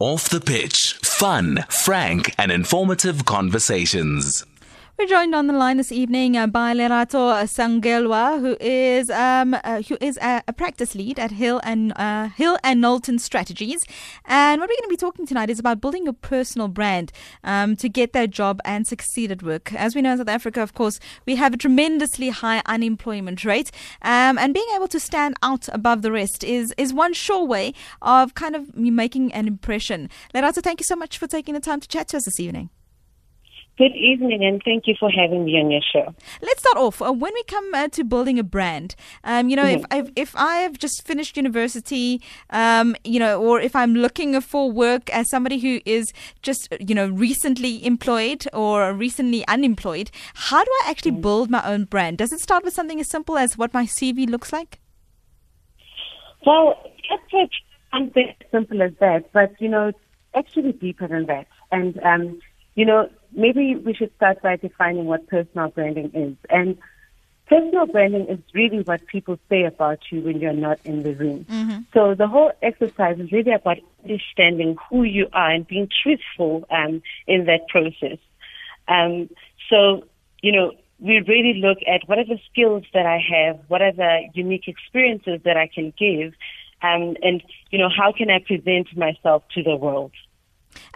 Off the pitch, fun, frank, and informative conversations. We're joined on the line this evening uh, by Lerato Songelwa, who is um, uh, who is a, a, practice lead at Hill and uh, Hill and Knowlton Strategies. And what we're going to be talking tonight is about building your personal brand um, to get that job and succeed at work. As we know in South Africa, of course, we have a tremendously high unemployment rate, um, and being able to stand out above the rest is is one sure way of kind of making an impression. Lerato, thank you so much for taking the time to chat to us this evening. Good evening, and thank you for having me on your show. Let's start off. Uh, when we come uh, to building a brand, um, you know, mm-hmm. if, if, if I have just finished university, um, you know, or if I'm looking for work as somebody who is just, you know, recently employed or recently unemployed, how do I actually mm-hmm. build my own brand? Does it start with something as simple as what my CV looks like? Well, it's something as simple as that, but you know, it's actually deeper than that, and um, you know maybe we should start by defining what personal branding is. And personal branding is really what people say about you when you're not in the room. Mm-hmm. So the whole exercise is really about understanding who you are and being truthful um, in that process. Um, so, you know, we really look at what are the skills that I have, what are the unique experiences that I can give, um, and, you know, how can I present myself to the world.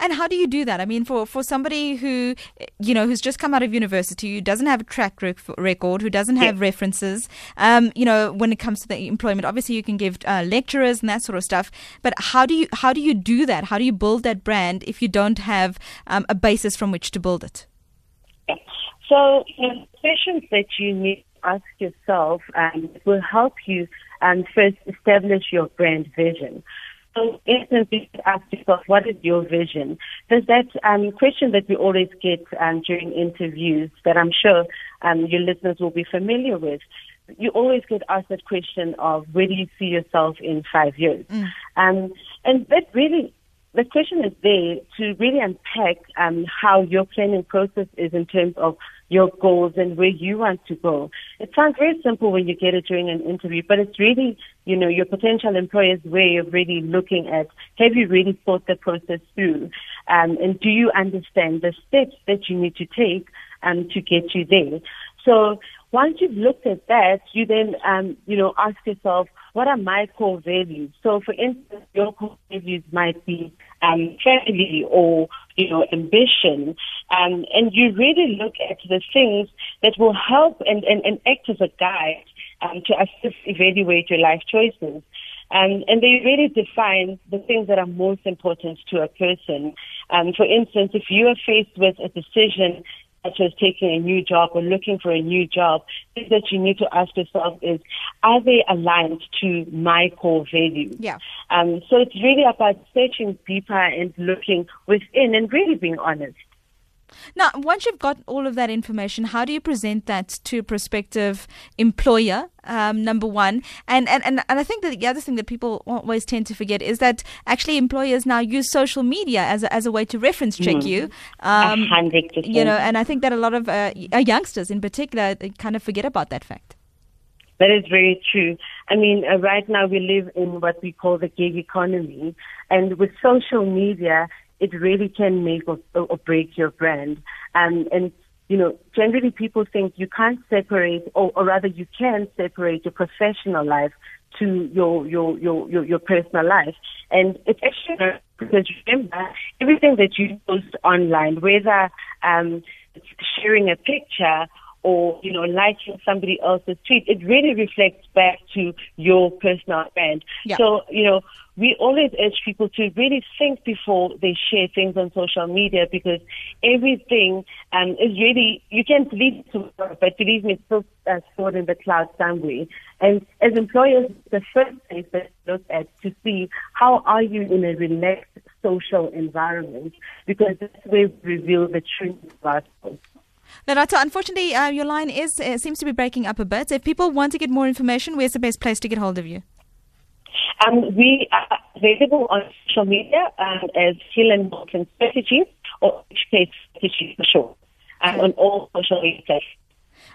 And how do you do that? I mean, for, for somebody who, you know, who's just come out of university, who doesn't have a track record, who doesn't have yeah. references, um, you know, when it comes to the employment, obviously you can give uh, lecturers and that sort of stuff. But how do you how do you do that? How do you build that brand if you don't have um, a basis from which to build it? Yeah. So the questions that you need to ask yourself um, will help you um, first establish your brand vision. So, instantly ask yourself, what is your vision? There's that um, question that we always get um, during interviews that I'm sure um, your listeners will be familiar with. You always get asked that question of where do you see yourself in five years? Mm. Um, and that really the question is there to really unpack um, how your planning process is in terms of your goals and where you want to go. It sounds very simple when you get it during an interview, but it's really, you know, your potential employer's way of really looking at have you really thought the process through, um, and do you understand the steps that you need to take um, to get you there. So once you've looked at that, you then, um, you know, ask yourself, what are my core values? So, for instance, your core values might be um, family or, you know, ambition. Um, and you really look at the things that will help and, and, and act as a guide um, to assist evaluate your life choices. Um, and they really define the things that are most important to a person. Um, for instance, if you are faced with a decision such as taking a new job or looking for a new job, things that you need to ask yourself is, are they aligned to my core values? Yeah. Um, so it's really about searching deeper and looking within and really being honest. Now, once you've got all of that information, how do you present that to a prospective employer? Um, number one, and, and and and I think that the other thing that people always tend to forget is that actually employers now use social media as a, as a way to reference check mm. you. Um, you know, and I think that a lot of uh, youngsters, in particular, kind of forget about that fact. That is very true. I mean, uh, right now we live in what we call the gig economy, and with social media, it really can make or, or break your brand. Um, and you know, generally people think you can't separate, or, or rather you can separate your professional life to your, your, your, your, your personal life. And it's actually because remember, everything that you post online, whether um, sharing a picture or, you know, liking somebody else's tweet, it really reflects back to your personal brand. Yeah. So, you know, we always urge people to really think before they share things on social media because everything um, is really, you can't delete it but believe me, it's still uh, stored in the cloud somewhere. And as employers, the first thing that look at to see how are you in a relaxed social environment because that's where we reveal the truth about ourselves. Lerato, unfortunately, uh, your line is uh, seems to be breaking up a bit. If people want to get more information, where's the best place to get hold of you? Um, we are available on social media um, as Hill and Knowlton Strategies or HK Strategies for sure, um, on all social media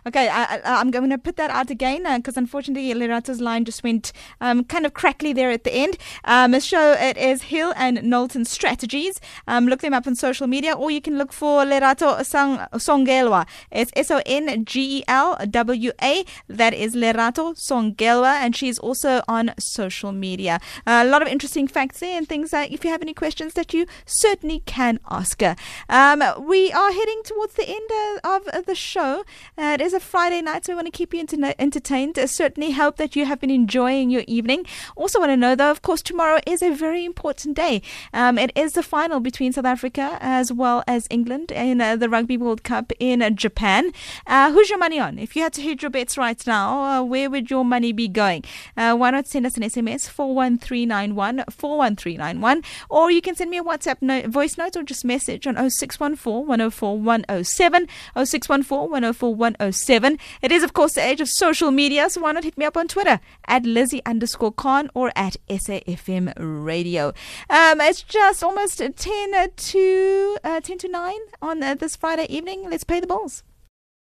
Okay, I, am going to put that out again because uh, unfortunately Lerato's line just went um, kind of crackly there at the end. Um, show. it is Hill and Knowlton Strategies. Um, look them up on social media or you can look for Lerato Sang- Songelwa. It's S O N G E L W A. That is Lerato Songelwa and she's also on social media. Uh, a lot of interesting facts there and things if you have any questions that you certainly can ask her. Um, we are heading towards the end uh, of the show. Uh, it is a Friday night, so we want to keep you entertained. Uh, certainly hope that you have been enjoying your evening. Also, want to know though, of course, tomorrow is a very important day. Um, it is the final between South Africa as well as England in uh, the Rugby World Cup in uh, Japan. Uh, who's your money on? If you had to hedge your bets right now, where would your money be going? why not send us an SMS 41391 41391 or you can send me a WhatsApp note, voice note or just message on 0614 104 107 0614 104 107. It is, of course, the age of social media, so why not hit me up on Twitter at Lizzie underscore Khan or at SAFM Radio. Um, it's just almost 10 to, uh, 10 to 9 on uh, this Friday evening. Let's pay the bills.